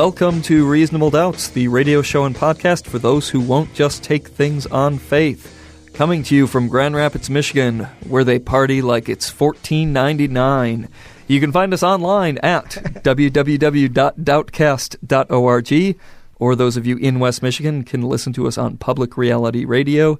Welcome to Reasonable Doubts, the radio show and podcast for those who won't just take things on faith. Coming to you from Grand Rapids, Michigan, where they party like it's 1499. You can find us online at www.doubtcast.org, or those of you in West Michigan can listen to us on Public Reality Radio,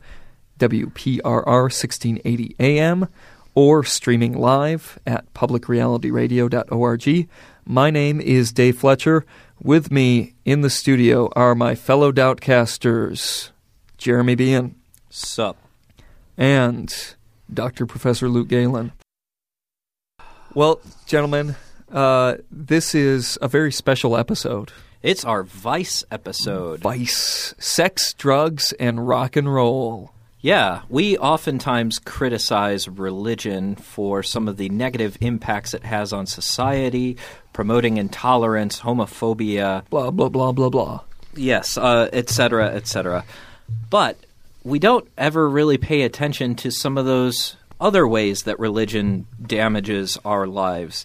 WPRR 1680 AM, or streaming live at publicrealityradio.org. My name is Dave Fletcher. With me in the studio are my fellow Doubtcasters, Jeremy Beahan. Sup. And Dr. Professor Luke Galen. Well, gentlemen, uh, this is a very special episode. It's our Vice episode. Vice. Sex, drugs, and rock and roll. Yeah, we oftentimes criticize religion for some of the negative impacts it has on society, promoting intolerance, homophobia, blah, blah, blah, blah, blah. Yes, uh, et cetera, et cetera. But we don't ever really pay attention to some of those other ways that religion damages our lives.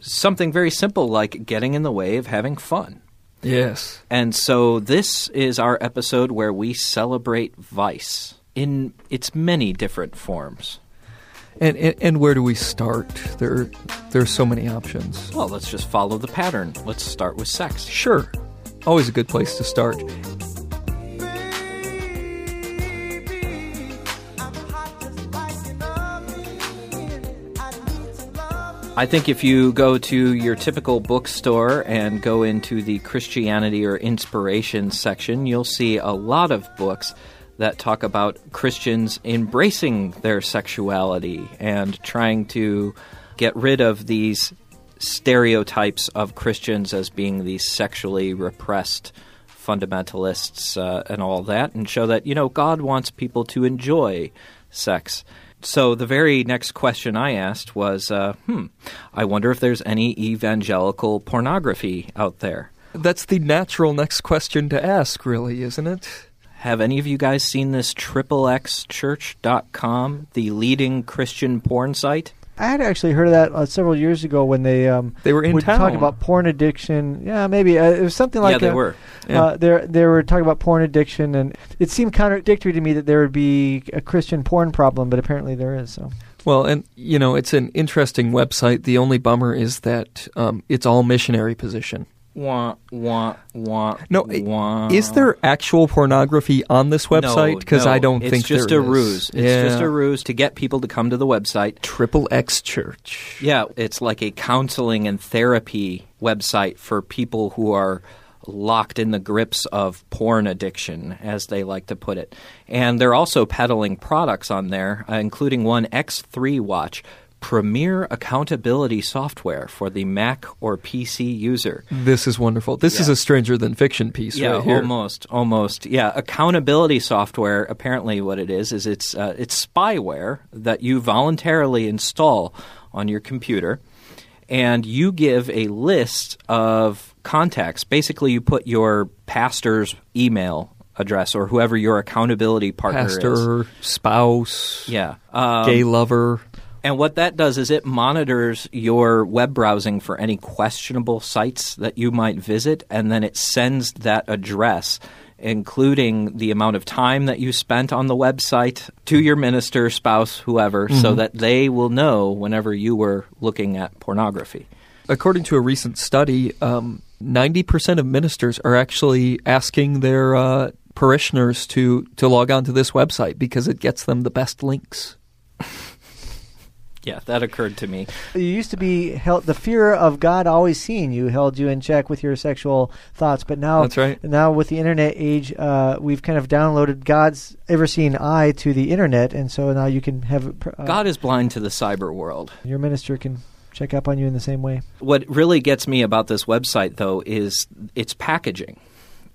Something very simple like getting in the way of having fun. Yes. And so this is our episode where we celebrate vice in its many different forms. And, and, and where do we start? There there are so many options. Well, let's just follow the pattern. Let's start with sex. Sure. Always a good place to start. I think if you go to your typical bookstore and go into the Christianity or inspiration section, you'll see a lot of books that talk about Christians embracing their sexuality and trying to get rid of these stereotypes of Christians as being these sexually repressed fundamentalists uh, and all that, and show that, you know, God wants people to enjoy sex. So the very next question I asked was, uh, hmm, I wonder if there's any evangelical pornography out there. That's the natural next question to ask, really, isn't it? Have any of you guys seen this triplexchurch.com, the leading Christian porn site? I had actually heard of that uh, several years ago when they um, they were in would town. talk about porn addiction. Yeah, maybe uh, it was something like that. yeah, they a, were. Yeah. Uh, they they were talking about porn addiction, and it seemed contradictory to me that there would be a Christian porn problem, but apparently there is. So Well, and you know, it's an interesting website. The only bummer is that um, it's all missionary position. Wah, wah, wah, No, wah. Is there actual pornography on this website? Because no, I don't think there is. it's just a is. ruse. It's yeah. just a ruse to get people to come to the website. Triple X Church. Yeah, it's like a counseling and therapy website for people who are locked in the grips of porn addiction, as they like to put it. And they're also peddling products on there, uh, including one X3 watch, premier accountability software for the Mac or PC user. This is wonderful. This is a stranger than fiction piece Yeah, right here. almost, almost. Yeah, accountability software. Apparently, what it is is it's uh, it's spyware that you voluntarily install on your computer, and you give a list of contacts. Basically, you put your pastor's email address or whoever your accountability partner is. Pastor, spouse, Yeah. Um, gay lover. And what that does is it monitors your web browsing for any questionable sites that you might visit, and then it sends that address, including the amount of time that you spent on the website, to your minister, spouse, whoever, so that they will know whenever you were looking at pornography. According to a recent study, um, 90% of ministers are actually asking their uh, parishioners to, to log on to this website because it gets them the best links. Yeah, that occurred to me. you used to be held. The fear of God always seeing you held you in check with your sexual thoughts, but now That's right. Now with the internet age, uh, we've kind of downloaded God's ever-seen eye to the internet, and so now you can have uh, God is blind to the cyber world. Your minister can check up on you in the same way. What really gets me about this website, though, is its packaging.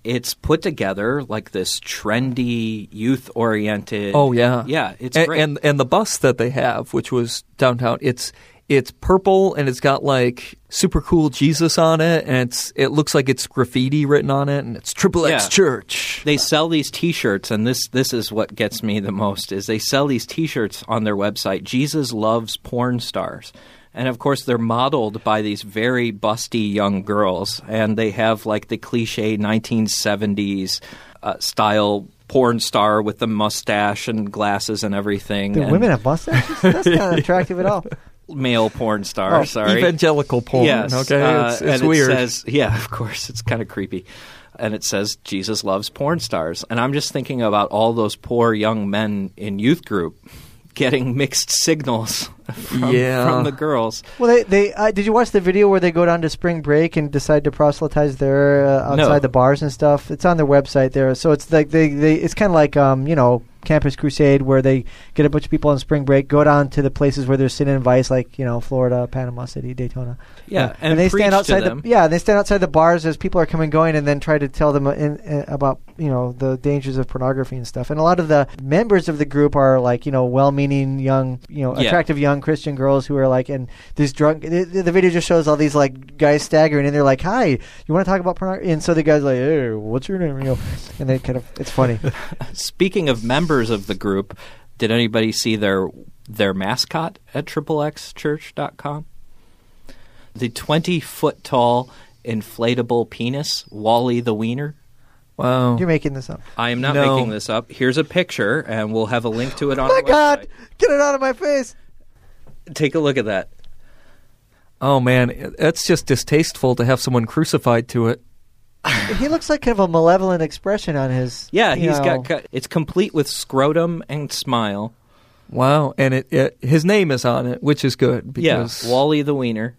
It's put together like this trendy, youth oriented. Oh yeah, yeah, it's and, great. And and the bus that they have, which was downtown, it's it's purple and it's got like super cool Jesus on it, and it's it looks like it's graffiti written on it, and it's Triple X Yeah. Church. they sell these T-shirts, and this this is what gets me the most is they sell these T-shirts on their website. Jesus loves porn stars, and of course they're modeled by these very busty young girls, and they have like the cliche 1970s uh, style porn star with the mustache and glasses and everything. Do and women have mustaches? That's not attractive at all. male porn star. Oh, sorry, Evangelical porn. Yes. okay, uh, it's, it's and weird. It says, yeah, of course, it's kind of creepy. And it says Jesus loves porn stars, and I'm just thinking about all those poor young men in youth group getting mixed signals from, Yeah. from the girls. Well, they they uh, did you watch the video where they go down to spring break and decide to proselytize there uh, outside No. the bars and stuff? It's on their website there. So it's like they, they it's kind of like um you know Campus Crusade where they get a bunch of people on spring break, go down to the places where there's sin and vice, like you know Florida, Panama City, Daytona. Yeah, Uh, and, they stand outside the yeah they stand outside the bars as people are coming and going, and then try to tell them in, in, about you know the dangers of pornography and stuff. And a lot of the members of the group are like you know well-meaning young you know Yeah. attractive young Christian girls who are like and these drunk. The, the video just shows all these like guys staggering, and they're like, "Hi, you want to talk about pornography?" And so the guy's like, "Hey, what's your name?" You know, and they kind of it's funny. Speaking of members of the group, did anybody see their their mascot at triplexchurch.com? The 20 foot tall inflatable penis, Wally the Wiener. wow. You're making this up. I am not No. making this up. Here's a picture, and we'll have a link to it on Oh my our God, website. get it out of my face! Take a look at that. Oh man, that's just distasteful to have someone crucified to it. He looks like kind of a malevolent expression on his. Yeah, you he's know- got got. It's complete with scrotum and smile. Wow, and it, it his name is on it, which is good because yeah, Wally the Wiener.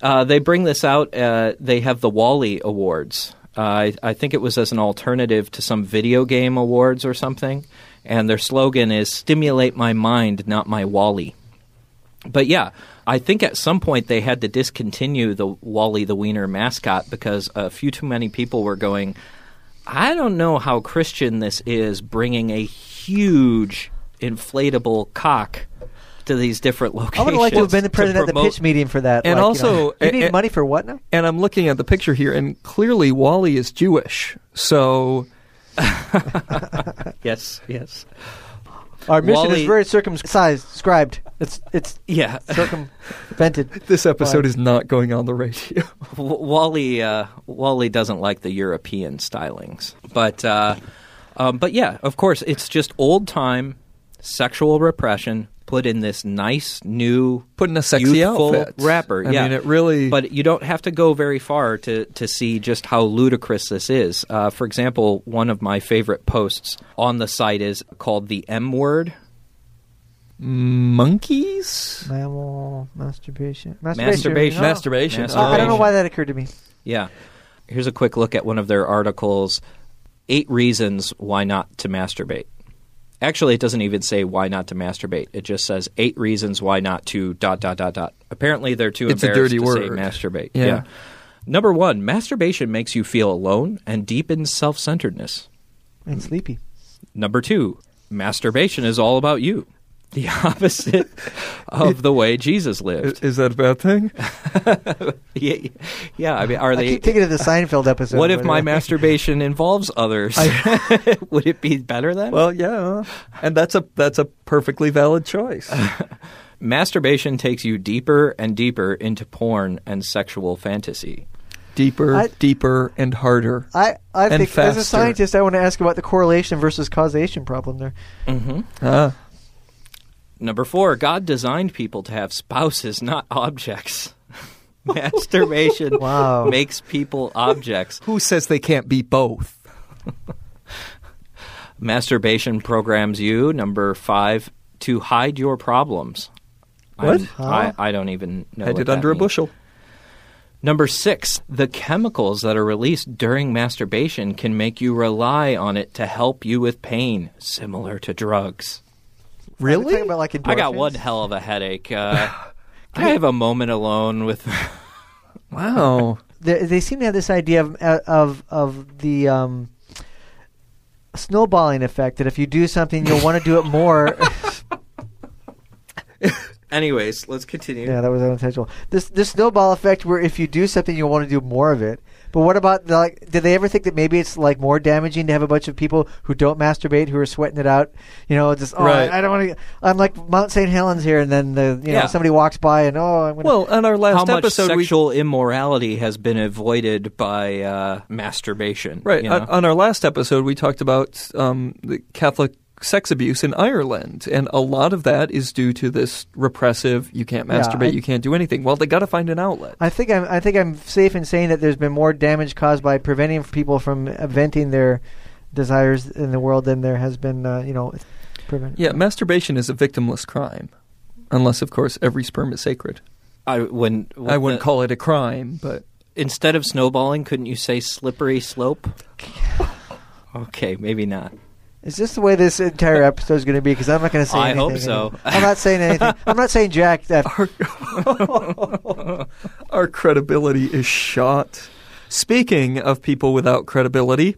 Uh, they bring this out. Uh, they have the Wally Awards. Uh, I, I think it was as an alternative to some video game awards or something. And their slogan is "Stimulate my mind, not my Wally." But yeah, I think at some point they had to discontinue the Wally the Wiener mascot because a few too many people were going. I don't know how Christian this is bringing a huge inflatable cock to these different locations. I would have liked to have been the president at the pitch meeting for that. And like, you also- know, you need and- money for what now? and I'm looking at the picture here, and clearly Wally is Jewish. So Yes, yes. Our mission Wally- is very circumcised, scribed. It's it's Yeah. circumvented. this episode Why? is not going on the radio. W- Wally uh, Wally doesn't like the European stylings, but uh, um, but yeah, of course, it's just old time sexual repression put in this nice new Put in a sexy youthful outfit. wrapper. I yeah, mean, it really. But you don't have to go very far to, to see just how ludicrous this is. Uh, for example, one of my favorite posts on the site is called the M word. monkeys. Mammal masturbation. Masturbation. Masturbation. Masturbation. Oh, I don't know why that occurred to me. Yeah. Here's a quick look at one of their articles Eight Reasons Why Not to Masturbate. Actually, it doesn't even say why not to masturbate. It just says eight reasons why not to dot dot dot dot. Apparently, they're too It's a embarrassed dirty to say word. masturbate. Yeah. Number one, masturbation makes you feel alone and deepens self centeredness. And sleepy. Number two, masturbation is all about you. The opposite of the way Jesus lived. is that a bad thing? Yeah, yeah. I mean, are I they? keep thinking of the Seinfeld episode. What if my masturbation involves others? Would it be better then? well, yeah, and that's a that's a perfectly valid choice. masturbation takes you deeper and deeper into porn and sexual fantasy. deeper, I- deeper, and harder. I, I And think as a scientist, I want to ask about the correlation versus causation problem there. Mm-hmm. Ah, Number four, God designed people to have spouses, not objects. Masturbation Wow. makes people objects. who says they can't be both? Masturbation programs you. Number five, to hide your problems. What? I'm- I, I don't even know. Hid what it under a bushel. Number six, the chemicals that are released during masturbation can make you rely on it to help you with pain, similar to drugs. Are we Really? talking about like I got one hell of a headache. Uh, can I have a moment alone with. Wow. they, they seem to have this idea of of of the um, snowballing effect that if you do something, you'll want to do it more. Anyways, let's continue. yeah, that was unintentional. This this snowball effect, where if you do something, you'll want to do more of it. But what about the, like? Did they ever think that maybe it's like more damaging to have a bunch of people who don't masturbate who are sweating it out? You know, just oh, Right. I, I don't want to. I'm like Mount St. Helens here, and then the you know Yeah. somebody walks by and oh, I'm gonna. Well, on our How last much episode, we sexual immorality has been avoided by uh, masturbation? Right. you know? On, on our last episode, we talked about um, the Catholic sex abuse in Ireland, and a lot of that is due to this repressive. You can't Yeah, masturbate. I- you can't do anything. Well, they got to find an outlet. I think I'm. I think I'm safe in saying that there's been more damage caused by preventing people from venting their desires in the world than there has been. Uh, you know, prevent. yeah, masturbation is a victimless crime, unless, of course, every sperm is sacred. I when I wouldn't the- call it a crime, but instead of snowballing, couldn't you say slippery slope? okay, maybe not. Is this the way this entire episode is going to be? Because I'm not going to say I anything. hope so. anymore. I'm not saying anything. I'm not saying Jack. That our, our credibility is shot. Speaking of people without credibility,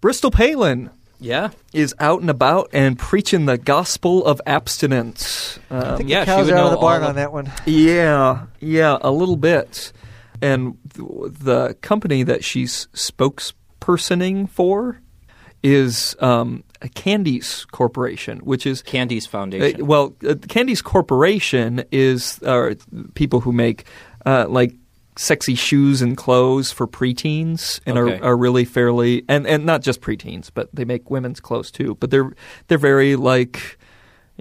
Bristol Palin Yeah, is out and about and preaching the gospel of abstinence. I Um, think yeah, the cows would are out of the barn all on that one. yeah, yeah, a little bit. And th- the company that she's spokespersoning for is um, a Candie's Corporation, which is Candie's Uh, Foundation. well, uh, Candie's Corporation is uh, people who make uh, like sexy shoes and clothes for preteens, and Okay. are, are really fairly and, and not just preteens, but they make women's clothes too. But they're they're very like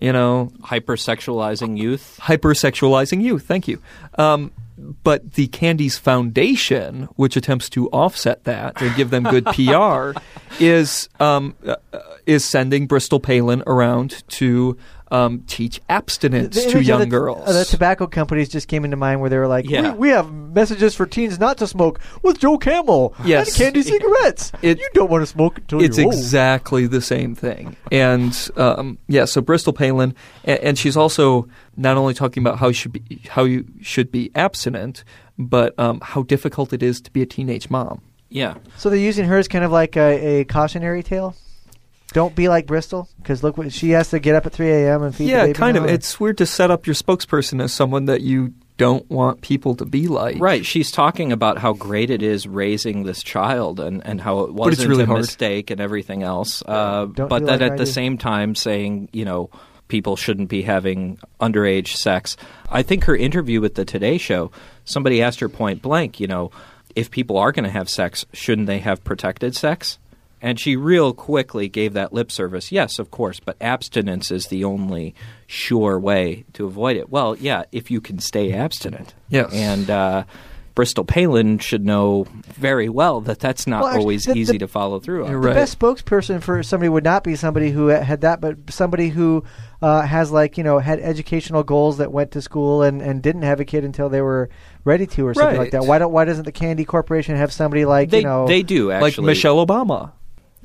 you know Hypersexualizing youth. hypersexualizing youth. Thank you. Um, but the Candie's Foundation, which attempts to offset that and give them good PR, is um, uh, uh, is sending Bristol Palin around to um, teach abstinence The to image young the, girls. uh, the tobacco companies just came into mind where they were like, Yeah. we, we have messages for teens not to smoke with Joe Camel Yes. and candy cigarettes. It- you don't want to smoke until it's you're old. exactly the same thing. And um, yeah, so Bristol Palin, and, and she's also not only talking about how you should be how you should be abstinent, but um, how difficult it is to be a teenage mom. Yeah, So they're using her as kind of like a, a cautionary tale. Don't be like Bristol, because look what she has to get up at 3 a.m. and feed the yeah, baby kind of. It's weird to set up your spokesperson as someone that you don't want people to be like. right. She's talking about how great it is raising this child and, and how it it's wasn't really a hard. mistake and everything else. Uh, but do then like at I the do. same time saying, you know, people shouldn't be having underage sex. I think her interview with the Today Show, somebody asked her point blank, you know, if people are going to have sex, shouldn't they have protected sex? And she real quickly gave that lip service. Yes, of course, but abstinence is the only sure way to avoid it. Well, yeah, if you can stay abstinent. Yes. And uh, Bristol Palin should know very well that that's not Well, actually, always the- the- easy to follow through on. You're the right. best spokesperson for somebody would not be somebody who had that, but somebody who uh, has like you know had educational goals that went to school and, and didn't have a kid until they were ready to or something like that. Why don't why doesn't the Candy Corporation have somebody like They, you know they do actually. like. Michelle Obama.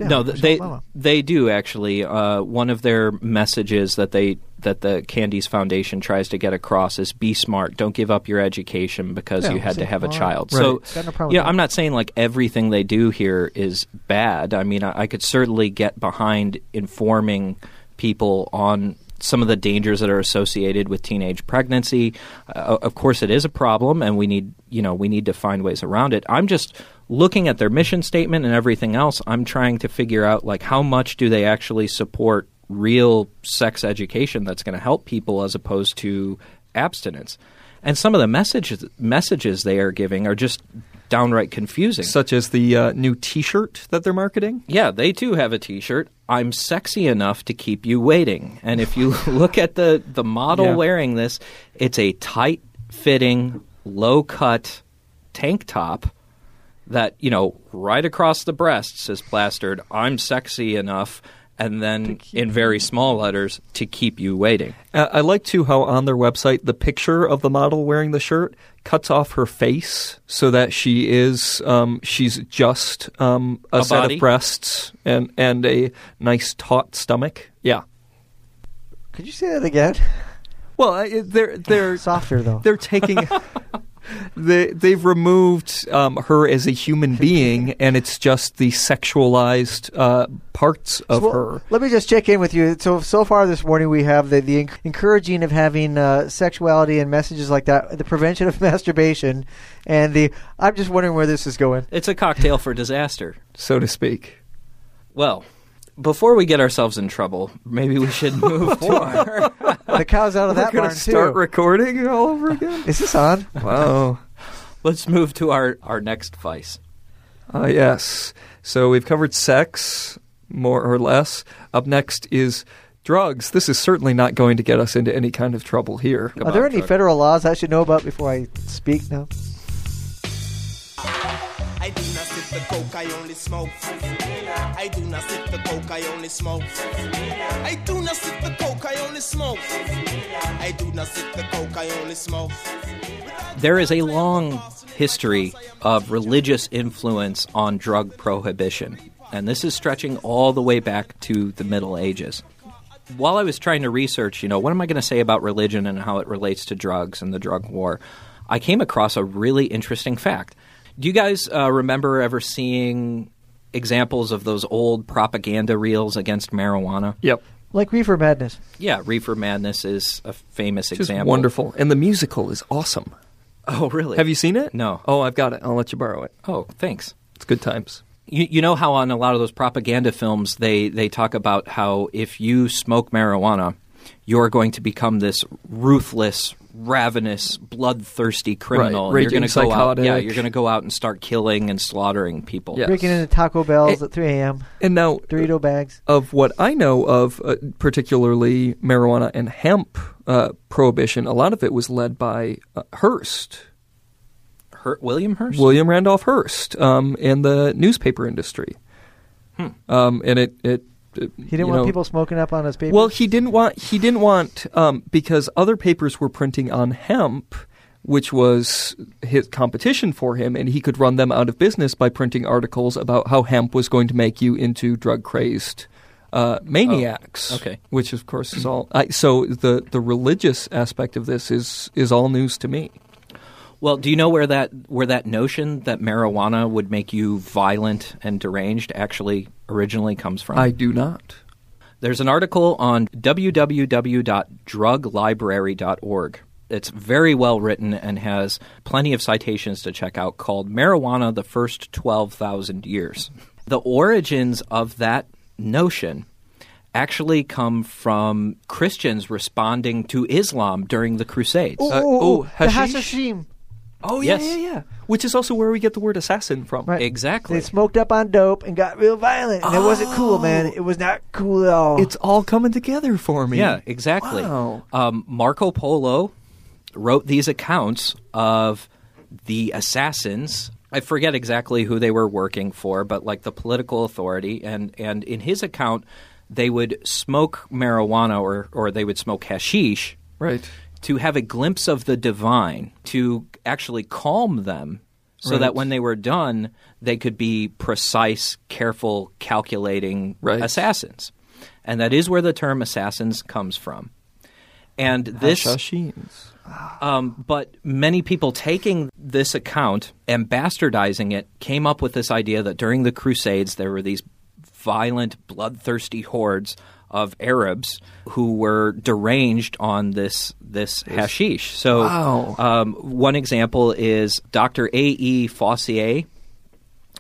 Yeah, no, Michelle they Obama. they do actually. Uh, one of their messages that they that the Candie's Foundation tries to get across is be smart. Don't give up your education because Yeah, you had see, to have a child. Right. So no yeah. I'm not saying like everything they do here is bad. I mean, I, I could certainly get behind informing people on some of the dangers that are associated with teenage pregnancy. Uh, of course, it is a problem, and we need you know we need to find ways around it. I'm just looking at their mission statement and everything else. I'm trying to figure out like how much do they actually support real sex education that's going to help people as opposed to abstinence. And some of the messages messages they are giving are just downright confusing. Such as the uh, new T-shirt that they're marketing. Yeah, they too have a T-shirt. I'm sexy enough to keep you waiting. And if you look at the the model Yeah. wearing this, it's a tight fitting, low cut tank top that you know right across the breasts is plastered. I'm sexy enough. And then in very small letters to keep you waiting. Uh, I like too how on their website the picture of the model wearing the shirt cuts off her face so that she is um, she's just um, a, A set body? of breasts and and a nice taut stomach. Yeah. Could you say that again? Well, I- they're they're Softer though. they're taking they they've removed um, her as a human being, and it's just the sexualized uh, parts of Well, her. Let me just check in with you. So so far this morning we have the the encouraging of having uh, sexuality and messages like that, the prevention of masturbation, and the. I'm just wondering where this is going. It's a cocktail for disaster. so to speak. Well, before we get ourselves in trouble, maybe we should move to our. The cow's out of We're that gonna barn start too. recording all over again. is this on? wow. Let's move to our, our next vice. Uh, yes. So we've covered sex, more or less. Up next is drugs. This is certainly not going to get us into any kind of trouble here. Come Are there any Chuck. federal laws I should know about before I speak now? I do not sip the coke, I only smoke. I do not sip the coke, I only smoke. I do not sip the coke, I only smoke. I do not sip the coke, I only smoke. There is a long history of religious influence on drug prohibition, and this is stretching all the way back to the Middle Ages. While I was trying to research, you know, what am I going to say about religion and how it relates to drugs and the drug war, I came across a really interesting fact. Do you guys uh, remember ever seeing examples of those old propaganda reels against marijuana? Yep. Like Reefer Madness. Yeah, Reefer Madness is a famous Just example. wonderful. And the musical is awesome. Oh, really? Have you seen it? No. Oh, I've got it. I'll let you borrow it. Oh, thanks. It's good times. You, you know how on a lot of those propaganda films they, they talk about how if you smoke marijuana, you're going to become this ruthless, ravenous, bloodthirsty criminal. Right, and you're going to go out. Yeah, you're going to go out and start killing and slaughtering people. Yeah. Breaking into Taco Bell's at 3 a.m. And now, Dorito bags. of what I know of, uh, particularly marijuana and hemp uh, prohibition, a lot of it was led by uh, Hearst, Her- William Hearst. William Randolph Hearst, um, in the newspaper industry. Um, and it, it, it He didn't you want know, people smoking up on his paper. Well, he didn't want he didn't want um, because other papers were printing on hemp, which was his competition for him, and he could run them out of business by printing articles about how hemp was going to make you into drug crazed uh, maniacs. Oh, okay. which of course is all. I, so the the religious aspect of this is is all news to me. Well, do you know where that where that notion that marijuana would make you violent and deranged actually originally comes from? I do not. There's an article on www.druglibrary.org. It's very well written and has plenty of citations to check out called Marijuana the First 12,000 Years. The origins of that notion actually come from Christians responding to Islam during the Crusades. Ooh, Uh, ooh, ooh, oh, the hashish? Hashishim. Oh yeah, Yes. yeah, yeah. Which is also where we get the word assassin from. Right. Exactly. They smoked up on dope and got real violent, and it wasn't cool, man. It was not cool at all. It's all coming together for me. Yeah, exactly. Wow. Um, Marco Polo wrote these accounts of the assassins. I forget exactly who they were working for, but like the political authority. And, and in his account, they would smoke marijuana or, or they would smoke hashish Right. To have a glimpse of the divine, to actually calm them, so Right. that when they were done, they could be precise, careful, calculating Right. assassins. And that is where the term assassins comes from. And this, Hashashins. um, but many people taking this account and bastardizing it came up with this idea that during the Crusades there were these violent, bloodthirsty hordes of Arabs who were deranged on this this hashish. So, Wow. um, one example is Dr. A. E. Fossier,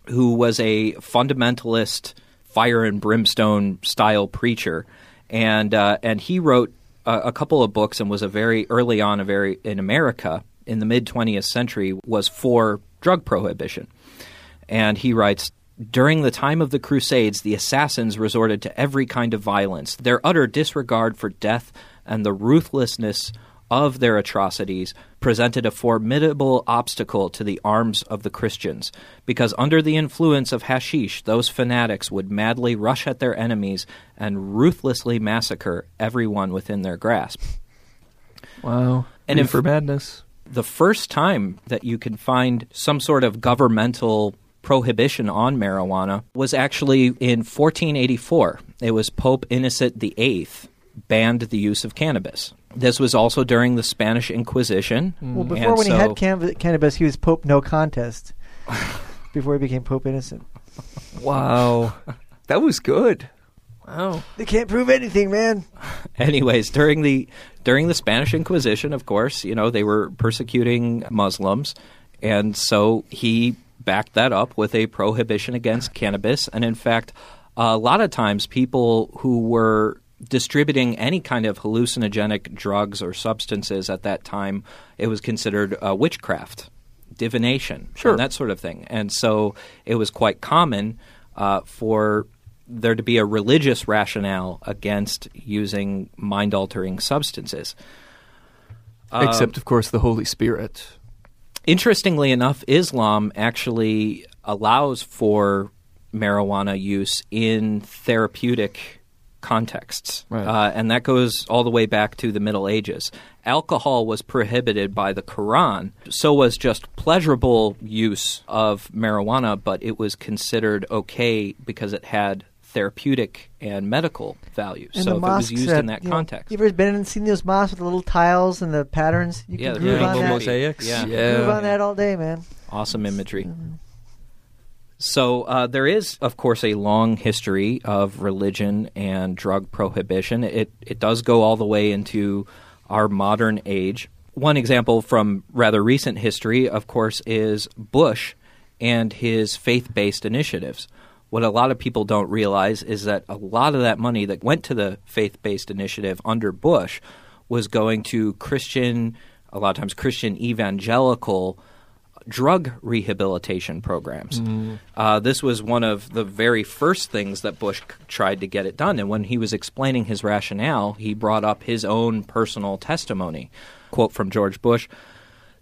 who was a fundamentalist, fire and brimstone style preacher, and uh, and he wrote a, a couple of books and was a very early on a very in America in the mid 20th century was for drug prohibition, and he writes. During the time of the Crusades, the assassins resorted to every kind of violence. Their utter disregard for death and the ruthlessness of their atrocities presented a formidable obstacle to the arms of the Christians, because under the influence of hashish, those fanatics would madly rush at their enemies and ruthlessly massacre everyone within their grasp. Wow. And if- for madness. The first time that you can find some sort of governmental prohibition on marijuana was actually in 1484. It was Pope Innocent VIII banned the use of cannabis. This was also during the Spanish Inquisition. Well, before And when he had canv- cannabis, he was Pope no contest. before he became Pope innocent. Wow. that was good. Wow. They can't prove anything, man. Anyways, during the during the Spanish Inquisition, of course, you know they were persecuting Muslims, and so he backed that up with a prohibition against cannabis. And in fact, a lot of times, people who were distributing any kind of hallucinogenic drugs or substances at that time, it was considered uh, witchcraft, divination, Sure. and that sort of thing. And so it was quite common uh, for there to be a religious rationale against using mind altering substances. Um, Except, of course, the Holy Spirit. Interestingly enough, Islam actually allows for marijuana use in therapeutic contexts. Right. Uh, and that goes all the way back to the Middle Ages. Alcohol was prohibited by the Quran, so was just pleasurable use of marijuana, but it was considered okay because it had therapeutic and medical value. And so if it was used that, in that you know, context. you ever been and seen those mosques with the little tiles and the patterns? You Yeah, can the groove on rainbow that. mosaics. Yeah. Groove on that all day, man. Awesome imagery. So uh, there is, of course, a long history of religion and drug prohibition. It it does go all the way into our modern age. One example from rather recent history, of course, is Bush and his faith-based initiatives. What a lot of people don't realize is that a lot of that money that went to the faith-based initiative under Bush was going to Christian, a lot of times Christian evangelical drug rehabilitation programs. Uh, this was one of the very first things that Bush c- tried to get it done. And when he was explaining his rationale, he brought up his own personal testimony. Quote from George Bush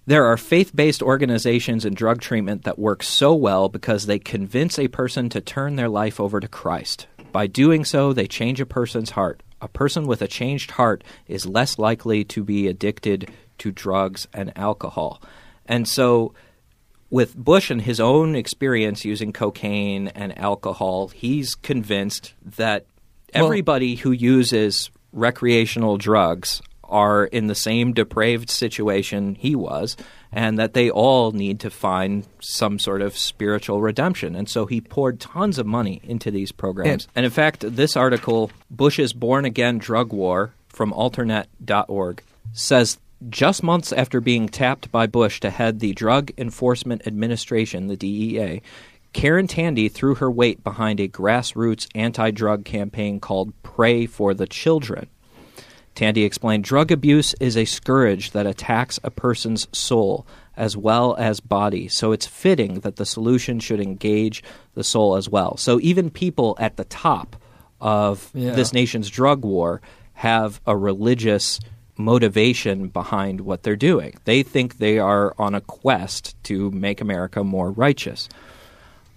There are faith based organizations in drug treatment that work so well because they convince a person to turn their life over to Christ. By doing so, they change a person's heart. A person with a changed heart is less likely to be addicted to drugs and alcohol. And so, with Bush and his own experience using cocaine and alcohol, he's convinced that Well- everybody who uses recreational drugs are in the same depraved situation he was, and that they all need to find some sort of spiritual redemption. And so he poured tons of money into these programs. And- And in fact, this article, Bush's Born Again Drug War from alternet.org, says just months after being tapped by Bush to head the Drug Enforcement Administration, the DEA, Karen Tandy threw her weight behind a grassroots anti drug campaign called Pray for the Children. Tandy explained drug abuse is a scourge that attacks a person's soul as well as body, so it's fitting that the solution should engage the soul as well. So even people at the top of Yeah. this nation's drug war have a religious motivation behind what they're doing. They think they are on a quest to make America more righteous.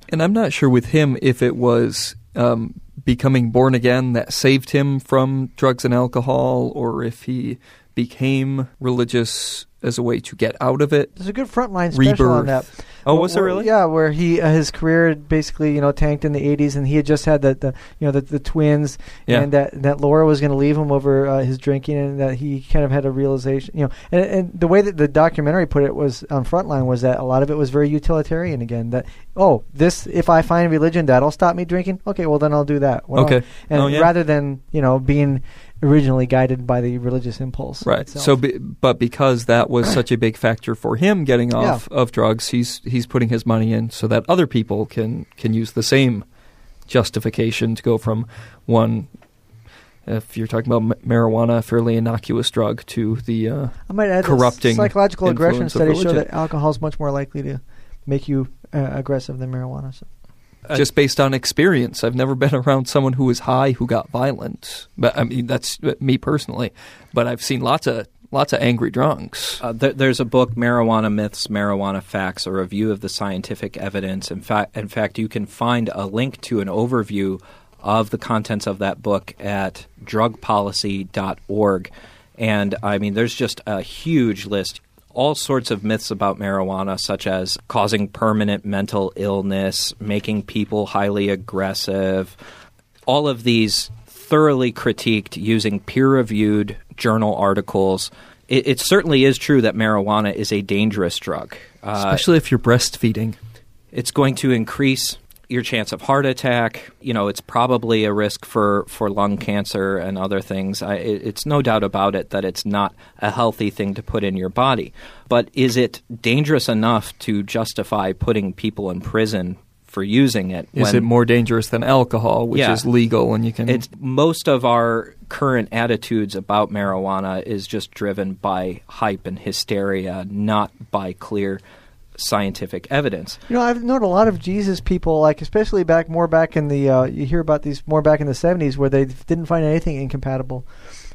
And I'm not sure with him if it was um, becoming born again that saved him from drugs and alcohol, or if he became religious as a way to get out of it. There's a good frontline special on that. Oh, was there really? Yeah, where he uh, his career had basically you know tanked in the '80s, and he had just had the, the you know the, the twins, Yeah. and that that Laura was going to leave him over uh, his drinking, and that he kind of had a realization, you know, and, and the way that the documentary put it was on Frontline was that a lot of it was very utilitarian again. That oh, this if I find religion that'll stop me drinking, okay, well then I'll do that. Well, Okay. and Oh, yeah. rather than you know being originally guided by the religious impulse, Right. itself. So, be, but because that was such a big factor for him getting off of drugs, he's he's putting his money in so that other people can can use the same justification to go from one. If you're talking about ma- marijuana, a fairly innocuous drug, to the uh, I might add corrupting psychological aggression studies show that alcohol is much more likely to make you uh, aggressive than marijuana. So. Uh, just based on experience. I've never been around someone who was high who got violent. But I mean, that's uh, me personally. But I've seen lots of lots of angry drunks. Uh, there, there's a book, Marijuana Myths, Marijuana Facts, a review of the scientific evidence. In fact, in fact, you can find a link to an overview of the contents of that book at drugpolicy.org. And I mean, there's just a huge list. All sorts of myths about marijuana, such as causing permanent mental illness, making people highly aggressive, all of these thoroughly critiqued using peer reviewed journal articles. It, it, certainly is true that marijuana is a dangerous drug. Uh, Especially if you're breastfeeding. It's going to increase your chance of heart attack. You know, it's probably a risk for, for lung cancer and other things. I, it, it's no doubt about it that it's not a healthy thing to put in your body. But is it dangerous enough to justify putting people in prison for using it? Is it more dangerous than alcohol, which yeah, is legal and you can? It's most of our current attitudes about marijuana is just driven by hype and hysteria, not by clear scientific evidence. You know, I've known a lot of Jesus people, like especially back more back in the uh, you hear about these more back in the '70s where they didn't find anything incompatible.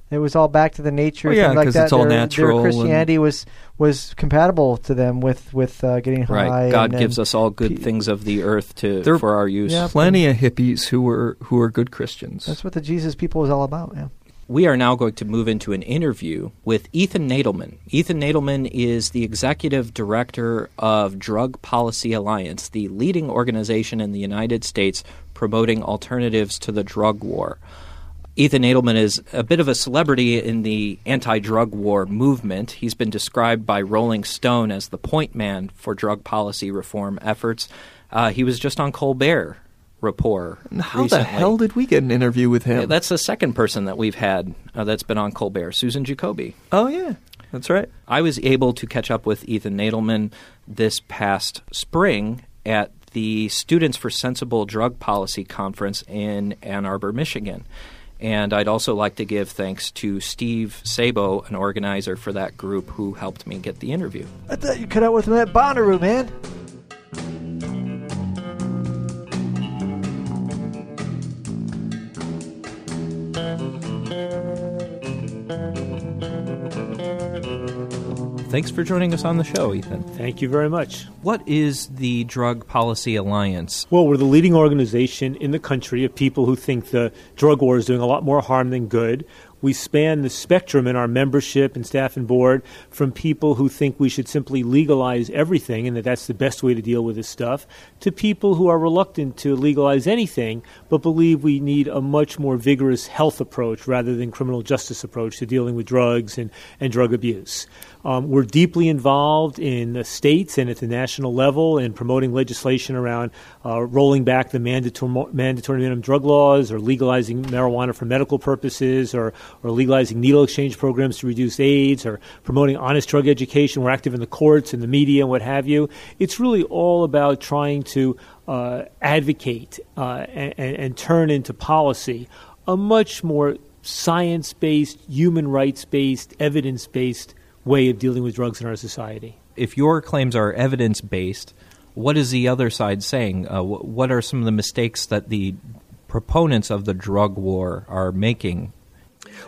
It was all back to the nature, well, yeah, like that. It's all their, natural. Their Christianity was was compatible to them with with uh, getting high. Right. God and, gives and us all good pe- things of the earth to there, for our use. Yeah, plenty of hippies who were who were good Christians. That's what the Jesus people is all about. Yeah. We are now going to move into an interview with Ethan Nadelmann. Ethan Nadelmann is the executive director of Drug Policy Alliance, the leading organization in the United States promoting alternatives to the drug war. Ethan Nadelmann is a bit of a celebrity in the anti drug war movement. He's been described by Rolling Stone as the point man for drug policy reform efforts. Uh, he was just on Colbert Report. How recently. the hell did we get an interview with him? Yeah, that's the second person that we've had uh, that's been on Colbert, Susan Jacoby. Oh yeah, that's right. I was able to catch up with Ethan Nadelmann this past spring at the Students for Sensible Drug Policy Conference in Ann Arbor, Michigan. And I'd also like to give thanks to Steve Sabo, an organizer for that group, who helped me get the interview. I thought you cut out with him at Bonnaroo, man. Thanks for joining us on the show, Ethan. Thank you very much. What is the Drug Policy Alliance? Well, we're the leading organization in the country of people who think the drug war is doing a lot more harm than good. We span the spectrum in our membership and staff and board from people who think we should simply legalize everything and that that's the best way to deal with this stuff to people who are reluctant to legalize anything but believe we need a much more vigorous health approach rather than criminal justice approach to dealing with drugs and, and drug abuse. Um, we're deeply involved in the states and at the national level in promoting legislation around uh, rolling back the mandatory, mandatory minimum drug laws or legalizing marijuana for medical purposes or, or legalizing needle exchange programs to reduce AIDS or promoting honest drug education. We're active in the courts and the media and what have you. It's really all about trying to uh, advocate uh, and, and turn into policy a much more science based, human rights based, evidence based way of dealing with drugs in our society. If your claims are evidence based, what is the other side saying? Uh, what are some of the mistakes that the proponents of the drug war are making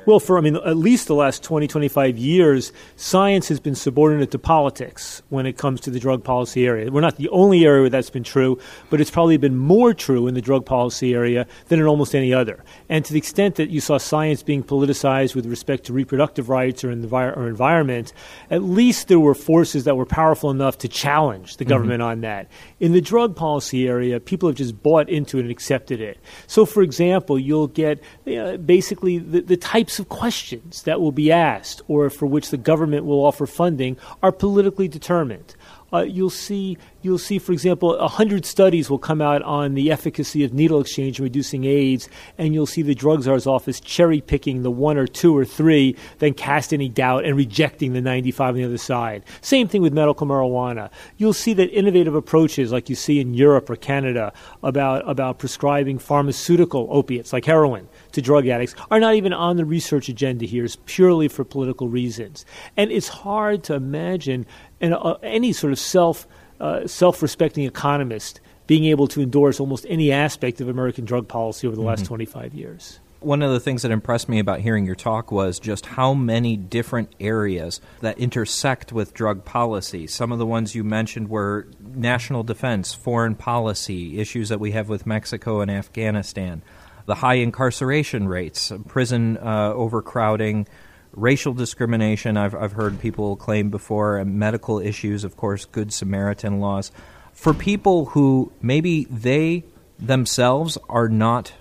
well, for I mean, at least the last 20, 25 years, science has been subordinate to politics when it comes to the drug policy area. We're not the only area where that's been true, but it's probably been more true in the drug policy area than in almost any other. And to the extent that you saw science being politicized with respect to reproductive rights or, envi- or environment, at least there were forces that were powerful enough to challenge the mm-hmm. government mm-hmm. on that. In the drug policy area, people have just bought into it and accepted it. So, for example, you'll get uh, basically the, the types of questions that will be asked or for which the government will offer funding are politically determined. Uh, you'll see, you'll see, for example, a hundred studies will come out on the efficacy of needle exchange in reducing AIDS, and you'll see the drug czar's office cherry picking the one or two or three, then cast any doubt and rejecting the 95 on the other side. Same thing with medical marijuana. You'll see that innovative approaches, like you see in Europe or Canada, about about prescribing pharmaceutical opiates like heroin to drug addicts are not even on the research agenda here. It's purely for political reasons. And it's hard to imagine an, uh, any sort of self, uh, self-respecting economist being able to endorse almost any aspect of American drug policy over the mm-hmm. last 25 years. One of the things that impressed me about hearing your talk was just how many different areas that intersect with drug policy. Some of the ones you mentioned were national defense, foreign policy, issues that we have with Mexico and Afghanistan, the high incarceration rates, prison uh, overcrowding, racial discrimination. I've, I've heard people claim before, and medical issues, of course, Good Samaritan laws. For people who maybe they themselves are not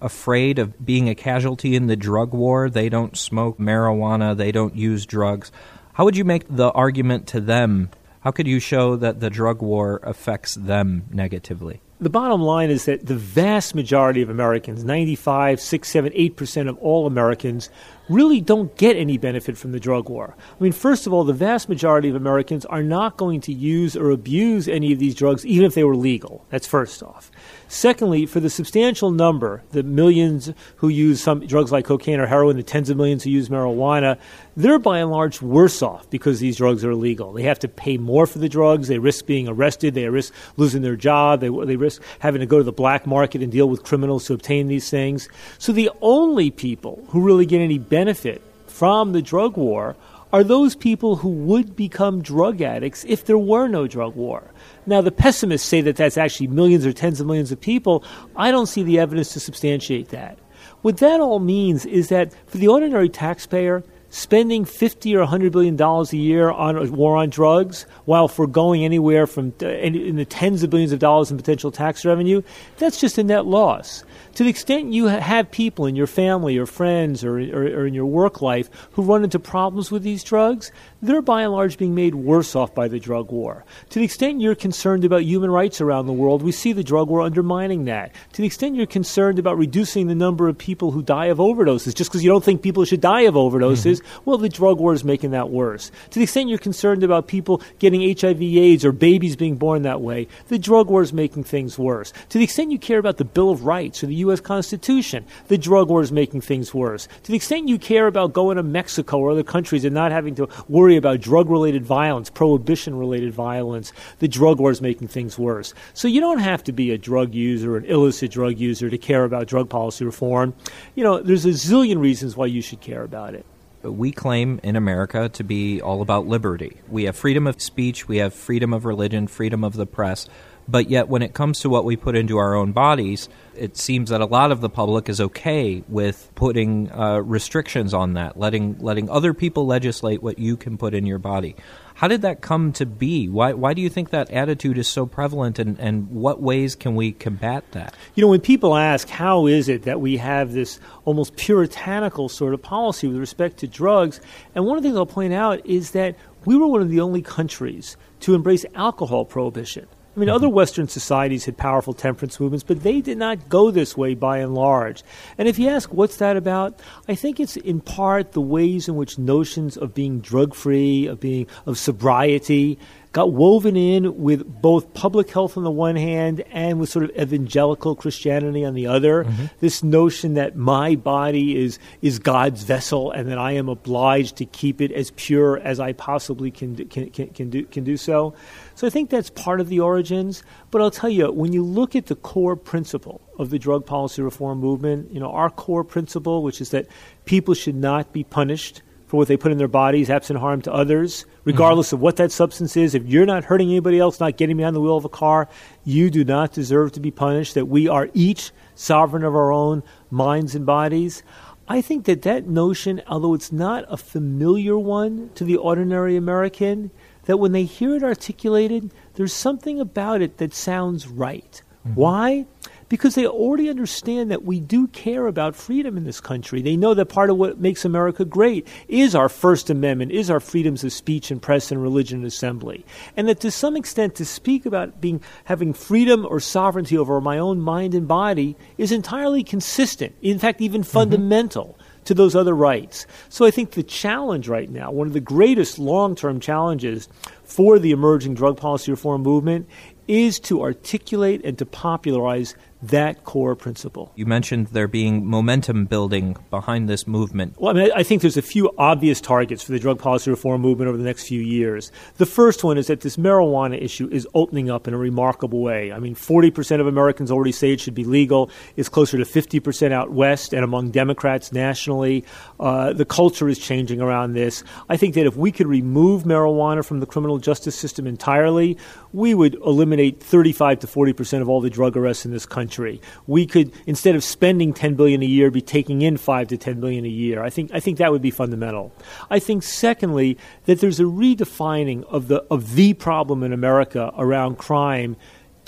afraid of being a casualty in the drug war. They don't smoke marijuana, they don't use drugs. How would you make the argument to them? How could you show that the drug war affects them negatively? The bottom line is that the vast majority of Americans, 95, 6, 7, 8% of all Americans, really don't get any benefit from the drug war. I mean, first of all, the vast majority of Americans are not going to use or abuse any of these drugs, even if they were legal. That's first off. Secondly, for the substantial number, the millions who use some drugs like cocaine or heroin, the tens of millions who use marijuana, they're by and large worse off because these drugs are illegal. They have to pay more for the drugs. They risk being arrested. They risk losing their job. They, they risk having to go to the black market and deal with criminals to obtain these things. So the only people who really get any benefit from the drug war are those people who would become drug addicts if there were no drug war. Now, the pessimists say that that's actually millions or tens of millions of people. I don't see the evidence to substantiate that. What that all means is that for the ordinary taxpayer, spending 50 or 100 billion dollars a year on a war on drugs while foregoing anywhere from in the tens of billions of dollars in potential tax revenue that's just a net loss to the extent you have people in your family or friends or, or, or, in your work life who run into problems with these drugs, they're by and large being made worse off by the drug war. To the extent you're concerned about human rights around the world, we see the drug war undermining that. To the extent you're concerned about reducing the number of people who die of overdoses, just because you don't think people should die of overdoses. Well, the drug war is making that worse. To the extent you're concerned about people getting HIV AIDS or babies being born that way, the drug war is making things worse. To the extent you care about the Bill of Rights or the U.S. Constitution. The drug war is making things worse. To the extent you care about going to Mexico or other countries and not having to worry about drug related violence, prohibition related violence, the drug war is making things worse. So you don't have to be a drug user, an illicit drug user, to care about drug policy reform. You know, there's a zillion reasons why you should care about it we claim in America to be all about liberty. We have freedom of speech, we have freedom of religion, freedom of the press. But yet, when it comes to what we put into our own bodies, it seems that a lot of the public is okay with putting uh, restrictions on that, letting letting other people legislate what you can put in your body. How did that come to be? Why why do you think that attitude is so prevalent, and, and what ways can we combat that? You know, when people ask how is it that we have this almost puritanical sort of policy with respect to drugs, and one of the things I'll point out is that we were one of the only countries to embrace alcohol prohibition. I mean, other Western societies had powerful temperance movements, but they did not go this way by and large. And if you ask what's that about, I think it's in part the ways in which notions of being drug free, of being of sobriety, got woven in with both public health on the one hand and with sort of evangelical Christianity on the other. Mm-hmm. This notion that my body is is God's vessel and that I am obliged to keep it as pure as I possibly can can can, can do can do so. So I think that's part of the origins. But I'll tell you, when you look at the core principle of the drug policy reform movement, you know, our core principle, which is that people should not be punished for what they put in their bodies, absent harm to others, regardless mm-hmm. of what that substance is. If you're not hurting anybody else, not getting behind the wheel of a car, you do not deserve to be punished. That we are each sovereign of our own minds and bodies. I think that that notion, although it's not a familiar one to the ordinary American, that when they hear it articulated, there's something about it that sounds right. Mm-hmm. Why? Because they already understand that we do care about freedom in this country. They know that part of what makes America great is our First Amendment, is our freedoms of speech and press and religion and assembly. And that to some extent to speak about being having freedom or sovereignty over my own mind and body is entirely consistent, in fact even mm-hmm. fundamental to those other rights. So I think the challenge right now, one of the greatest long-term challenges for the emerging drug policy reform movement is to articulate and to popularize that core principle. You mentioned there being momentum building behind this movement. Well, I mean, I think there's a few obvious targets for the drug policy reform movement over the next few years. The first one is that this marijuana issue is opening up in a remarkable way. I mean, 40% of Americans already say it should be legal. It's closer to 50% out west and among Democrats nationally. Uh, the culture is changing around this. I think that if we could remove marijuana from the criminal justice system entirely, we would eliminate 35 to 40% of all the drug arrests in this country country. We could instead of spending 10 billion a year be taking in 5 to 10 billion a year. I think I think that would be fundamental. I think secondly that there's a redefining of the of the problem in America around crime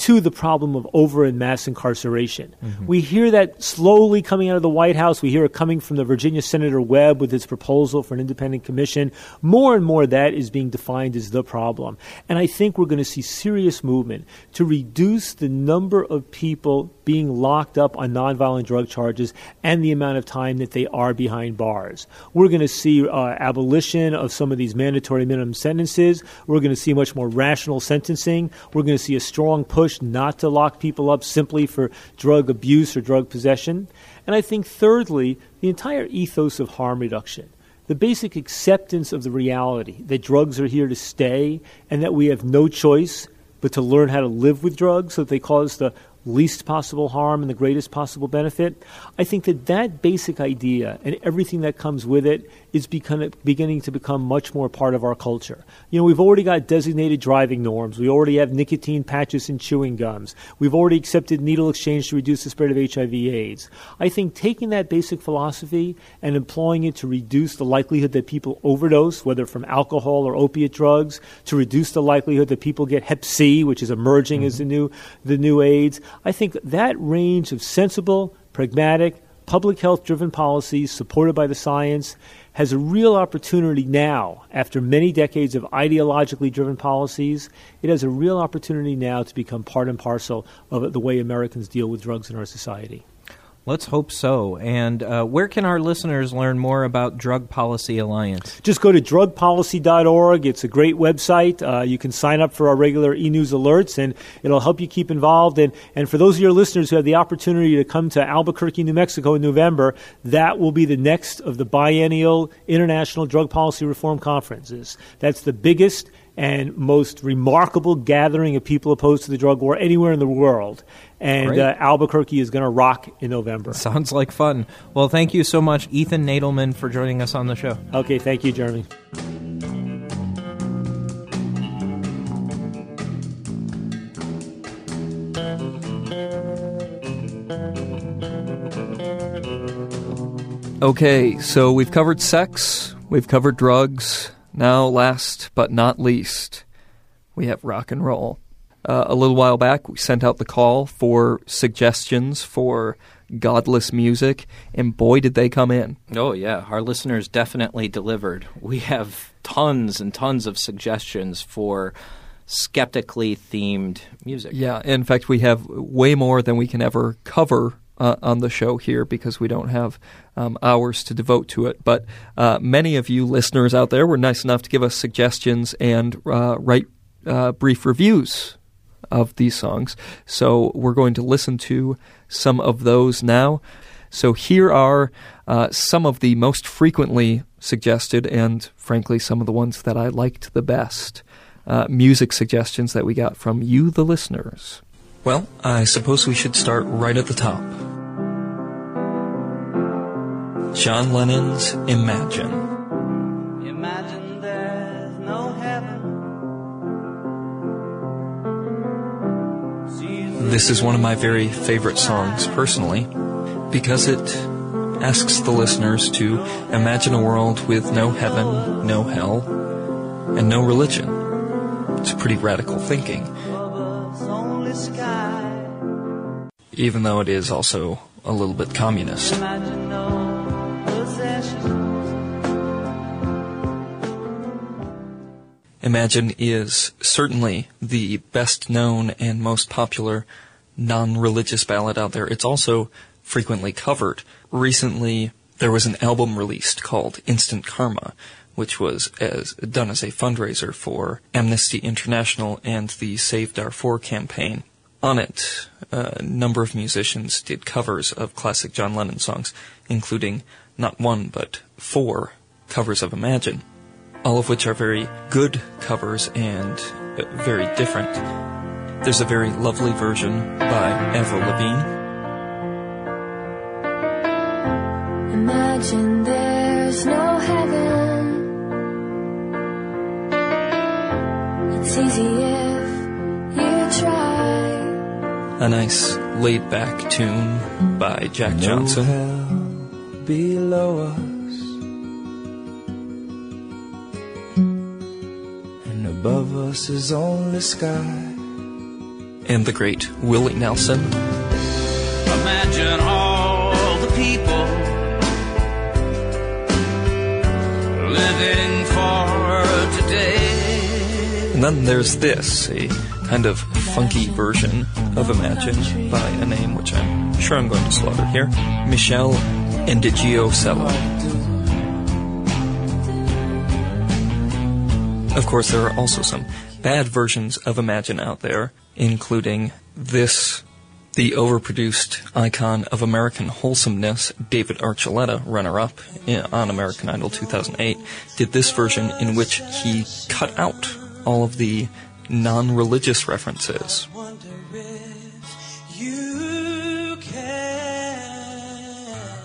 to the problem of over and mass incarceration. Mm-hmm. We hear that slowly coming out of the White House. We hear it coming from the Virginia Senator Webb with his proposal for an independent commission. More and more, that is being defined as the problem. And I think we're going to see serious movement to reduce the number of people being locked up on nonviolent drug charges and the amount of time that they are behind bars. We're going to see uh, abolition of some of these mandatory minimum sentences. We're going to see much more rational sentencing. We're going to see a strong push not to lock people up simply for drug abuse or drug possession. And I think, thirdly, the entire ethos of harm reduction the basic acceptance of the reality that drugs are here to stay and that we have no choice but to learn how to live with drugs so that they cause the least possible harm and the greatest possible benefit. I think that that basic idea and everything that comes with it is become, beginning to become much more part of our culture. You know, we've already got designated driving norms. We already have nicotine patches and chewing gums. We've already accepted needle exchange to reduce the spread of HIV/AIDS. I think taking that basic philosophy and employing it to reduce the likelihood that people overdose, whether from alcohol or opiate drugs, to reduce the likelihood that people get Hep C, which is emerging mm-hmm. as the new the new AIDS. I think that range of sensible, pragmatic, public health driven policies supported by the science has a real opportunity now, after many decades of ideologically driven policies, it has a real opportunity now to become part and parcel of the way Americans deal with drugs in our society. Let's hope so. And uh, where can our listeners learn more about Drug Policy Alliance? Just go to drugpolicy.org. It's a great website. Uh, you can sign up for our regular e news alerts, and it'll help you keep involved. And, and for those of your listeners who have the opportunity to come to Albuquerque, New Mexico in November, that will be the next of the biennial International Drug Policy Reform Conferences. That's the biggest and most remarkable gathering of people opposed to the drug war anywhere in the world. And uh, Albuquerque is going to rock in November. Sounds like fun. Well, thank you so much, Ethan Nadelmann, for joining us on the show. Okay, thank you, Jeremy. Okay, so we've covered sex, we've covered drugs. Now, last but not least, we have rock and roll. Uh, a little while back, we sent out the call for suggestions for godless music, and boy, did they come in. Oh, yeah. Our listeners definitely delivered. We have tons and tons of suggestions for skeptically themed music. Yeah, in fact, we have way more than we can ever cover uh, on the show here because we don't have um, hours to devote to it. But uh, many of you listeners out there were nice enough to give us suggestions and uh, write uh, brief reviews of these songs. So we're going to listen to some of those now. So here are uh, some of the most frequently suggested and, frankly, some of the ones that I liked the best. Uh, music suggestions that we got from you, the listeners. Well, I suppose we should start right at the top. John Lennon's Imagine. Imagine there's no heaven. This is one of my very favorite songs, personally, because it asks the listeners to imagine a world with no heaven, no hell, and no religion. It's pretty radical thinking, even though it is also a little bit communist. Imagine is certainly the best known and most popular non religious ballad out there. It's also frequently covered. Recently, there was an album released called Instant Karma, which was as, done as a fundraiser for Amnesty International and the Save Darfur campaign. On it, a number of musicians did covers of classic John Lennon songs, including not one but four covers of Imagine all of which are very good covers and uh, very different. There's a very lovely version by Avril Lavigne. Imagine there's no heaven. It's easy if you try. A nice laid back tune by Jack Johnson. hell below us and above us is only sky and the great Willie Nelson. Imagine all the people living for today. And then there's this, a kind of funky version of Imagine by a name which I'm sure I'm going to slaughter here Meshell Ndegeocello. Of course, there are also some bad versions of Imagine out there, including this, the overproduced icon of American wholesomeness, David Archuleta, runner-up on American Idol 2008, did this version in which he cut out all of the non-religious references.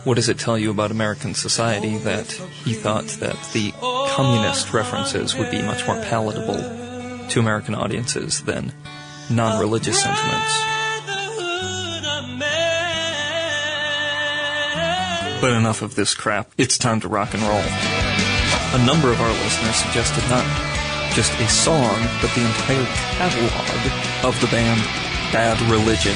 What does it tell you about American society that he thought that the communist references would be much more palatable to American audiences than non-religious sentiments? But enough of this crap. It's time to rock and roll. A number of our listeners suggested not just a song, but the entire catalog of the band Bad Religion.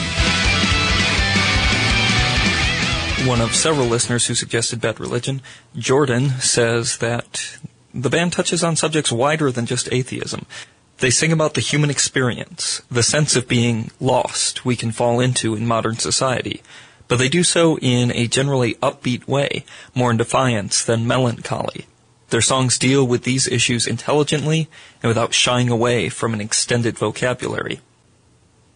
One of several listeners who suggested Bad Religion, Jordan, says that the band touches on subjects wider than just atheism. They sing about the human experience, the sense of being lost we can fall into in modern society, but they do so in a generally upbeat way, more in defiance than melancholy. Their songs deal with these issues intelligently and without shying away from an extended vocabulary.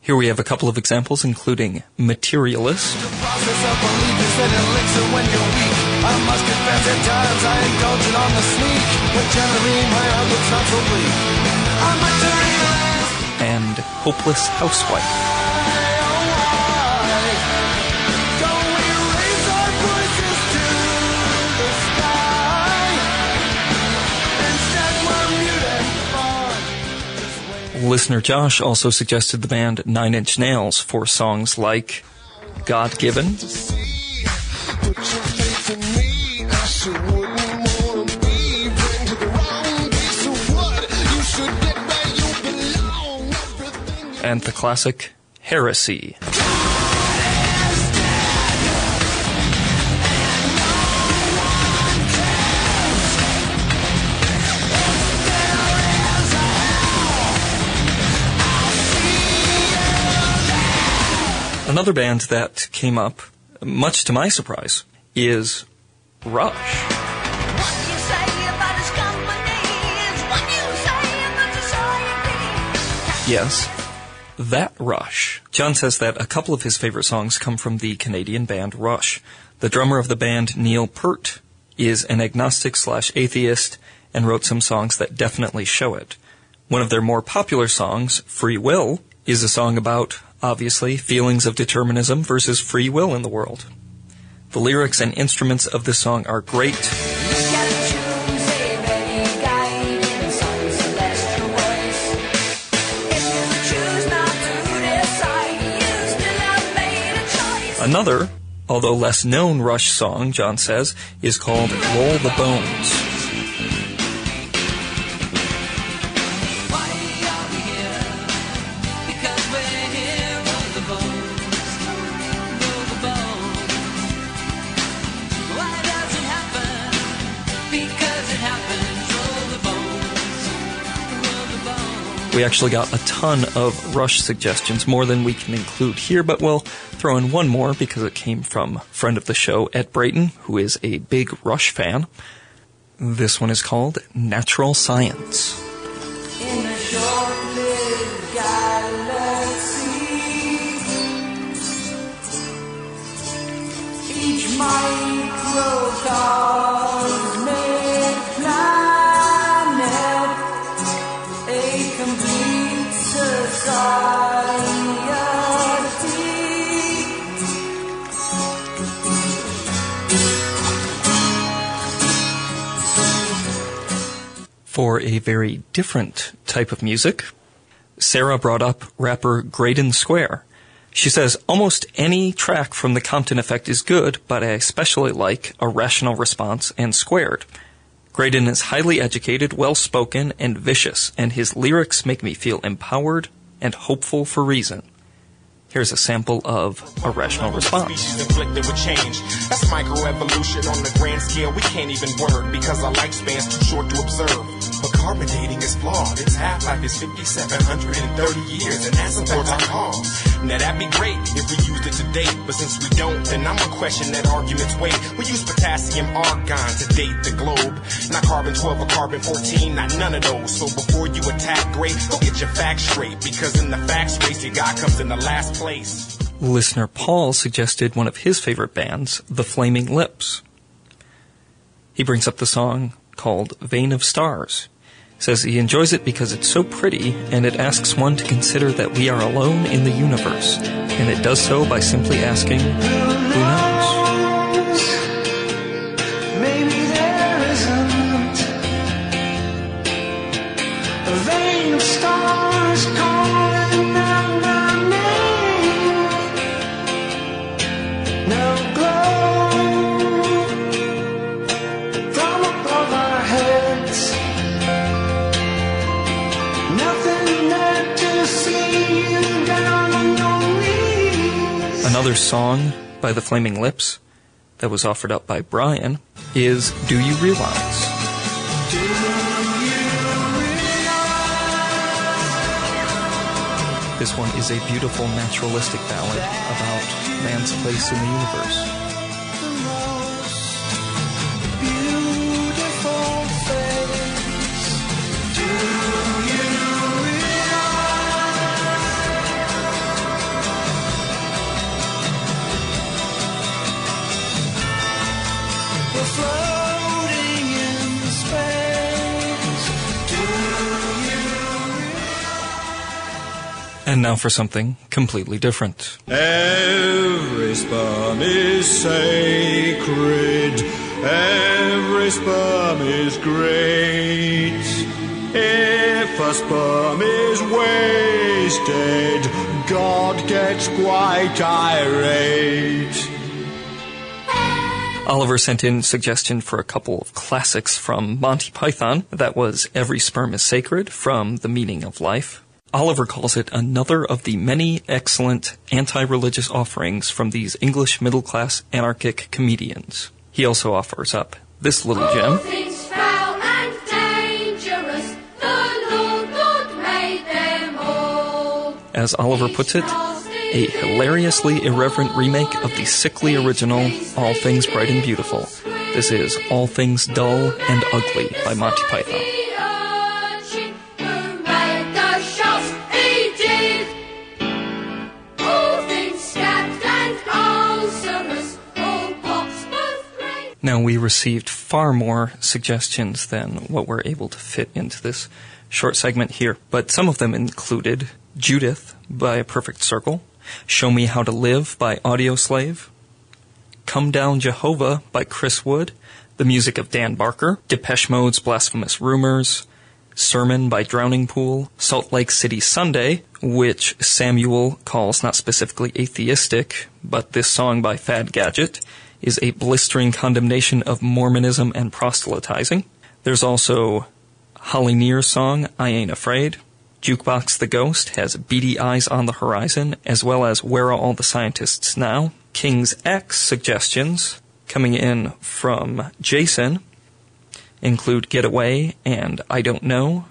Here we have a couple of examples, including Materialist, process of allegiance that elixir when you're weak. I must confess at times I indulge it on the sneak, but generally my outlook's not so bleak. I'm materialist. and Hopeless Housewife. Listener Josh also suggested the band Nine Inch Nails for songs like God Given, And the classic in Another band that came up, much to my surprise, is Rush. What you say about his company is what you say about society. Yes, that Rush. John says that a couple of his favorite songs come from the Canadian band Rush. The drummer of the band, Neil Peart, is an agnostic slash atheist and wrote some songs that definitely show it. One of their more popular songs, Free Will, is a song about, obviously, feelings of determinism versus free will in the world. The lyrics and instruments of this song are great. Another, although less known Rush song, John says, is called Roll the Bones. We actually got a ton of Rush suggestions, more than we can include here, but we'll throw in one more because it came from friend of the show, Ed Brayton, who is a big Rush fan. This one is called Natural Science. Each For a very different type of music, Sarah brought up rapper Graydon Square. She says almost any track from the Compton Effect is good, but I especially like A Rational Response and Squared. Graydon is highly educated, well spoken, and vicious, and his lyrics make me feel empowered and hopeful for reason. Here's a sample of a rational response. That's microevolution on the grand scale. We can't even word because our lifespan's too short to observe. But carbon dating is flawed. Its half-life is 5,730 years, and that supports our cause. Now that'd be great if we used it to date, but since we don't, then I'ma question that argument's weight. We use potassium argon to date the globe, not carbon 12 or carbon 14, not none of those. So before you attack, great, go get your facts straight, because in the facts race, your guy comes in the last place. Listener Paul suggested one of his favorite bands, The Flaming Lips. He brings up the song called Vein of Stars. Says he enjoys it because it's so pretty and it asks one to consider that we are alone in the universe. And it does so by simply asking, who knows? Maybe there isn't a vein of stars Another song by The Flaming Lips that was offered up by Brian is Do You Realize? This one is a beautiful naturalistic ballad about man's place in the universe. And now for something completely different. Every sperm is sacred. Every sperm is great. If a sperm is wasted, God gets quite irate. Oliver sent in suggestion for a couple of classics from Monty Python. That was Every Sperm is Sacred from The Meaning of Life. Oliver calls it another of the many excellent anti-religious offerings from these English middle-class anarchic comedians. He also offers up this little gem. Things foul and dangerous, the Lord God made them all. as Oliver puts it, a hilariously irreverent remake of the sickly original All Things Bright and Beautiful. This is All Things Dull and Ugly by Monty Python. Now, we received far more suggestions than what we're able to fit into this short segment here, but some of them included Judith by A Perfect Circle, Show Me How to Live by Audioslave, Come Down Jehovah by Chris Wood, the music of Dan Barker, Depeche Mode's Blasphemous Rumors, Sermon by Drowning Pool, Salt Lake City Sunday, which Samuel calls not specifically atheistic, but this song by Fad Gadget is a blistering condemnation of Mormonism and proselytizing. There's also Holly Near's song, I Ain't Afraid. Jukebox the Ghost has Beady Eyes on the Horizon, as well as Where Are All the Scientists Now? King's X suggestions coming in from Jason include Get Away and I Don't Know.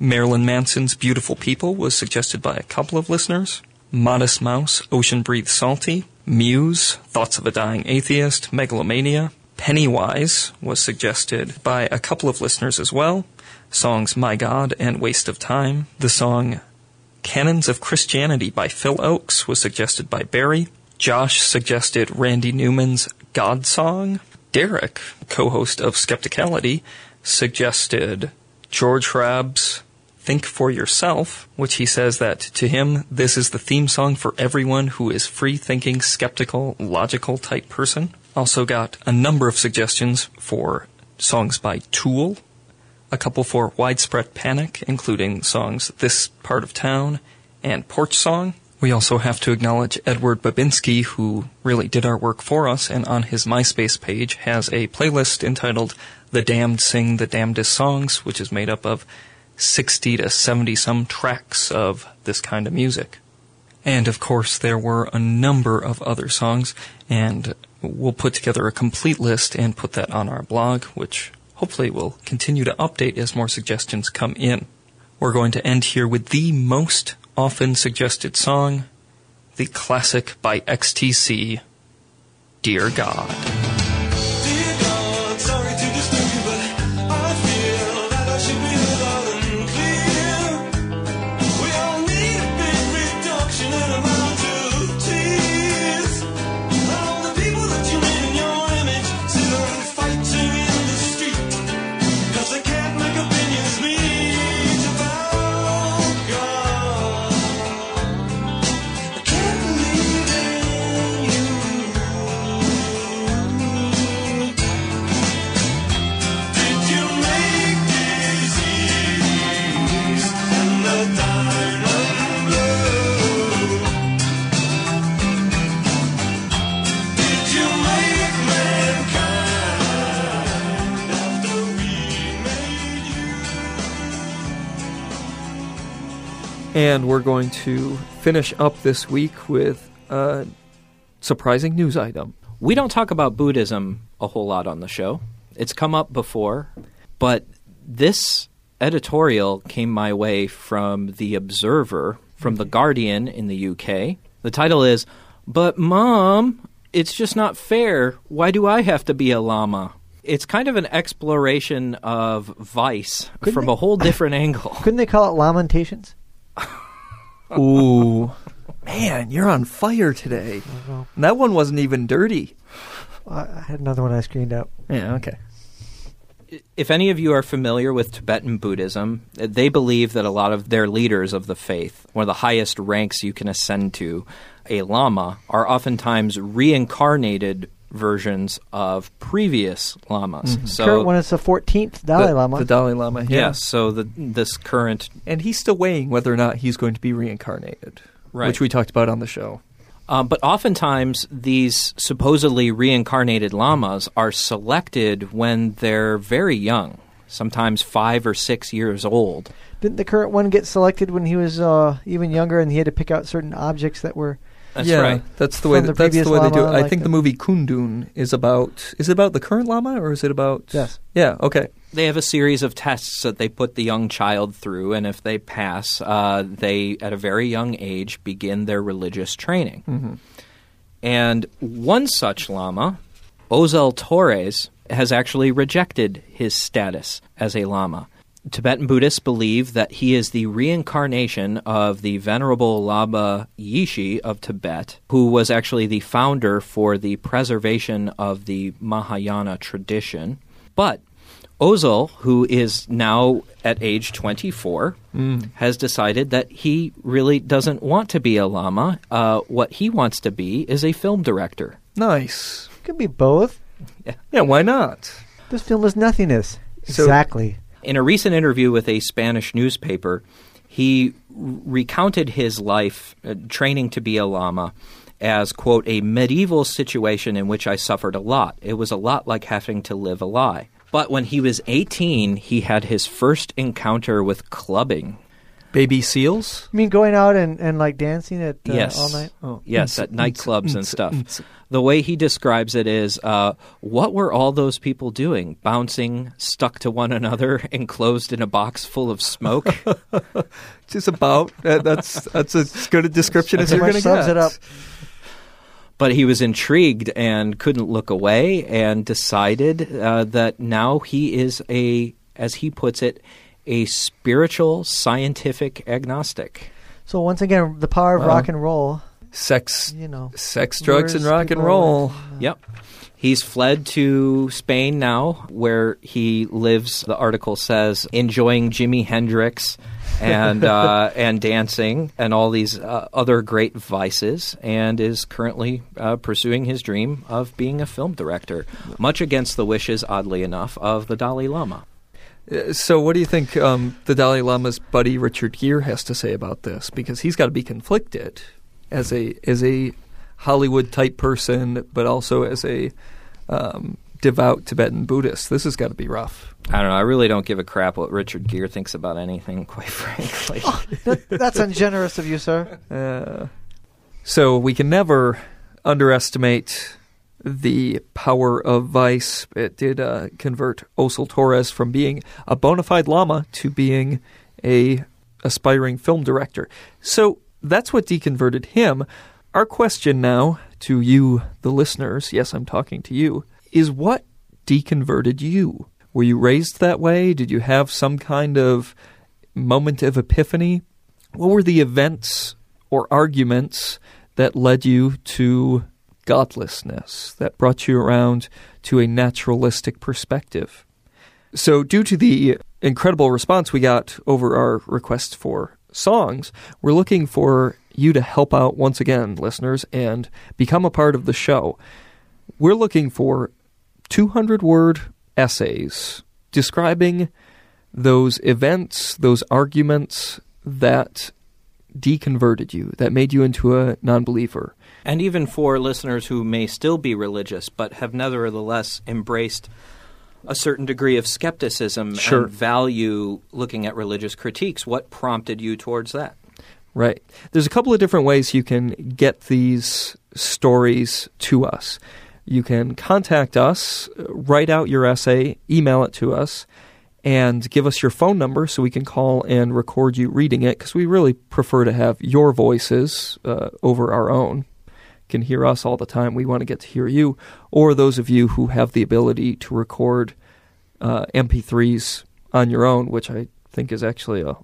Marilyn Manson's Beautiful People was suggested by a couple of listeners. Modest Mouse, Ocean Breathe Salty. Muse, Thoughts of a Dying Atheist, Megalomania. Pennywise was suggested by a couple of listeners as well. Songs My God and Waste of Time. The song Canons of Christianity by Phil Ochs was suggested by Barry. Josh suggested Randy Newman's God Song. Derek, co-host of Skepticality, suggested George Hrab's Think for Yourself, which he says that to him, this is the theme song for everyone who is free thinking, skeptical, logical type person. Also got a number of suggestions for songs by Tool, a couple for Widespread Panic, including songs This Part of Town and Porch Song. We also have to acknowledge Edward Babinski, who really did our work for us, and on his MySpace page has a playlist entitled The Damned Sing the Damnedest Songs, which is made up of 60 to 70 some tracks of this kind of music. And of course, there were a number of other songs, and we'll put together a complete list and put that on our blog, which hopefully will continue to update as more suggestions come in. We're going to end here with the most often suggested song, the classic by XTC, Dear God. And we're going to finish up this week with a surprising news item. We don't talk about Buddhism a whole lot on the show. It's come up before, but this editorial came my way from The Observer, from The Guardian in the UK. The title is, But Mom, it's just not fair. Why do I have to be a llama? It's kind of an exploration of vice from a whole different angle. Couldn't they call it lamentations? Ooh. Man, you're on fire today. And that one wasn't even dirty. I I had another one I screened out. Yeah, okay. if any of you are familiar with Tibetan Buddhism, they believe that a lot of their leaders of the faith, one of the highest ranks you can ascend to, a lama, are oftentimes reincarnated versions of previous lamas. So Current one is the 14th Dalai the, Lama. The Dalai Lama, yeah. yes, so the, this current And he's still weighing whether or not he's going to be reincarnated, Right. which we talked about on the show. Um, but oftentimes, these supposedly reincarnated lamas are selected when they're very young, sometimes five or six years old. Didn't the current one get selected when he was uh, even younger and he had to pick out certain objects that were. That's yeah, right. that's the way. That, the that's the way they do it. lama, I like think the the- movie Kundun is about. Is it about the current lama or is it about? Yes. Yeah. Okay. They have a series of tests that they put the young child through, and if they pass, uh, they, at a very young age, begin their religious training. Mhm. And one such lama, Osel Torres, has actually rejected his status as a lama. Tibetan Buddhists believe that he is the reincarnation of the Venerable Lama Yeshe of Tibet, who was actually the founder for the preservation of the Mahayana tradition. But Osel, who is now at age 24, Mm. has decided that he really doesn't want to be a lama. Uh, what he wants to be is a film director. Nice. Could be both. Yeah. Why not? This film is nothingness. So- exactly. In a recent interview with a Spanish newspaper, he recounted his life uh, training to be a lama as, quote, a medieval situation in which I suffered a lot. It was a lot like having to live a lie. But when he was 18, he had his first encounter with clubbing. Baby seals. You mean going out and, and like dancing at uh, yes. all night? Oh. Yes, at nightclubs and stuff. The way he describes it is uh, what were all those people doing? Bouncing, stuck to one another, enclosed in a box full of smoke? Just about. That, that's that's as good a description as you're going to sums get. it up. but he was intrigued and couldn't look away and decided uh, that now he is a, as he puts it, a spiritual scientific agnostic. So once again, the power of Wow. rock and roll. Sex, You know, sex, drugs, and rock and roll. away. Yep. He's fled to Spain now, where he lives, the article says, enjoying Jimi Hendrix and, uh, and dancing and all these uh, other great vices, and is currently uh, pursuing his dream of being a film director, much against the wishes, oddly enough, of the Dalai Lama. So, what do you think um, the Dalai Lama's buddy Richard Gere has to say about this? Because he's got to be conflicted as a as a Hollywood type person, but also as a um, devout Tibetan Buddhist. This has got to be rough. I don't know. I really don't give a crap what Richard Gere thinks about anything, quite frankly. That, that's ungenerous of you, sir. Uh, So we can never underestimate the power of vice. It did uh, convert Osel Torres from being a bona fide lama to being a aspiring film director. So that's what deconverted him. Our question now to you, the listeners, yes, I'm talking to you, is what deconverted you? Were you raised that way? Did you have some kind of moment of epiphany? What were the events or arguments that led you to godlessness, that brought you around to a naturalistic perspective? So, due to the incredible response we got over our request for songs, we're looking for you to help out once again, listeners, and become a part of the show. We're looking for 200 word essays describing those events, those arguments that deconverted you, that made you into a non believer. And even for listeners who may still be religious but have nevertheless embraced a certain degree of skepticism Sure. and value looking at religious critiques, what prompted you towards that? Right. There's a couple of different ways you can get these stories to us. You can contact us, write out your essay, email it to us, and give us your phone number so we can call and record you reading it because we really prefer to have your voices uh, over our own. Can hear us all the time. We want to get to hear you, or those of you who have the ability to record uh, MP3s on your own, which I think is actually a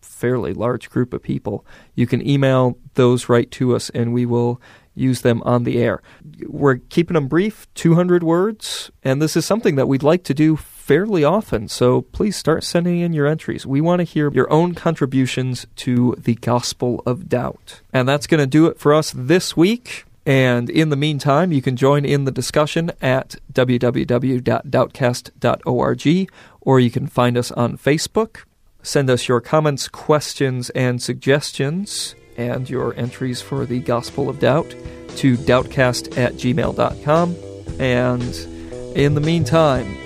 fairly large group of people. You can email those right to us and we will use them on the air. We're keeping them brief, 200 words, and this is something that we'd like to do fairly often. So please start sending in your entries. We want to hear your own contributions to the Gospel of Doubt. And that's going to do it for us this week. And in the meantime, you can join in the discussion at www.doubtcast.org or you can find us on Facebook. Send us your comments, questions, and suggestions and your entries for the Gospel of Doubt to doubtcast at gmail.com. And in the meantime,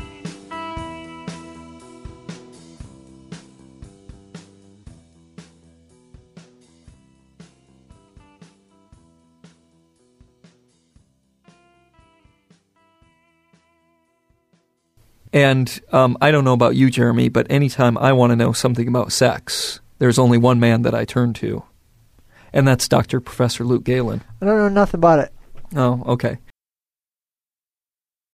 And um, I don't know about you, Jeremy, but anytime I want to know something about sex, there's only one man that I turn to, and that's Dr. Professor Luke Galen. I don't know nothing about it. Oh, okay.